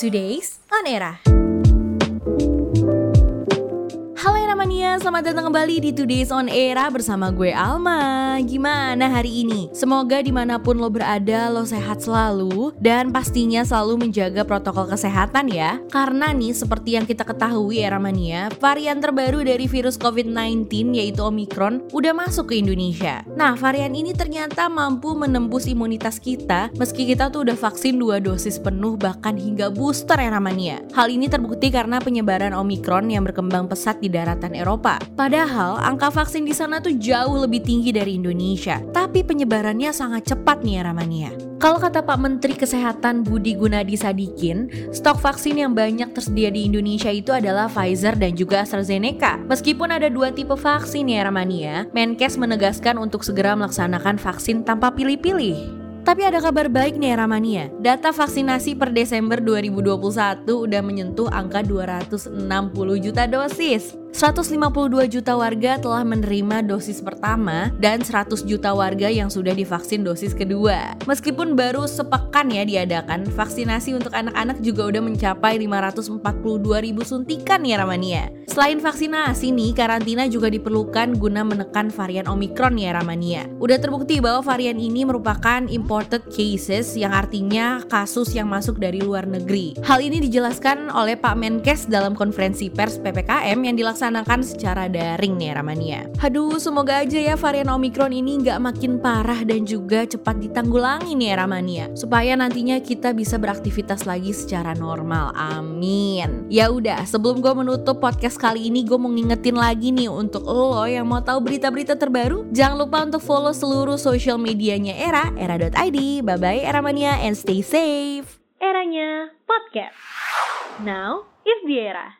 Today's On Era. Eramania, selamat datang kembali di Today's On Era bersama gue Alma Gimana hari ini? Semoga di mana pun lo berada, lo sehat selalu Dan pastinya selalu menjaga protokol kesehatan ya Karena nih, seperti yang kita ketahui Eramania Varian terbaru dari virus COVID-19 yaitu Omicron udah masuk ke Indonesia Nah, varian ini ternyata mampu menembus imunitas kita Meski kita tuh udah vaksin dua dosis penuh bahkan hingga booster Eramania Hal ini terbukti karena penyebaran Omicron yang berkembang pesat di daratan Eropa. Padahal angka vaksin di sana tuh jauh lebih tinggi dari Indonesia, tapi penyebarannya sangat cepat nih Ramania. Kalau kata Pak Menteri Kesehatan Budi Gunadi Sadikin, stok vaksin yang banyak tersedia di Indonesia itu adalah Pfizer dan juga AstraZeneca. Meskipun ada dua tipe vaksin ya Ramania, Menkes menegaskan untuk segera melaksanakan vaksin tanpa pilih-pilih. Tapi ada kabar baik nih Ramania. Data vaksinasi per Desember 2021 udah menyentuh angka 260 juta dosis. 152 juta warga telah menerima dosis pertama dan 100 juta warga yang sudah divaksin dosis kedua. Meskipun baru sepekan ya diadakan, vaksinasi untuk anak-anak juga udah mencapai 542 ribu suntikan ya Ramania. Selain vaksinasi nih, karantina juga diperlukan guna menekan varian Omicron ya Ramania. Udah terbukti bahwa varian ini merupakan imported cases yang artinya kasus yang masuk dari luar negeri. Hal ini dijelaskan oleh Pak Menkes dalam konferensi pers PPKM yang dilaksanakan dilaksanakan secara daring nih Ramania. Aduh, semoga aja ya varian Omicron ini nggak makin parah dan juga cepat ditanggulangi nih Ramania. Supaya nantinya kita bisa beraktivitas lagi secara normal. Amin. Ya udah, sebelum gue menutup podcast kali ini, gue mau ngingetin lagi nih untuk lo yang mau tahu berita-berita terbaru, jangan lupa untuk follow seluruh social medianya Era, era.id. Bye-bye Eramania and stay safe. Eranya Podcast. Now is the era.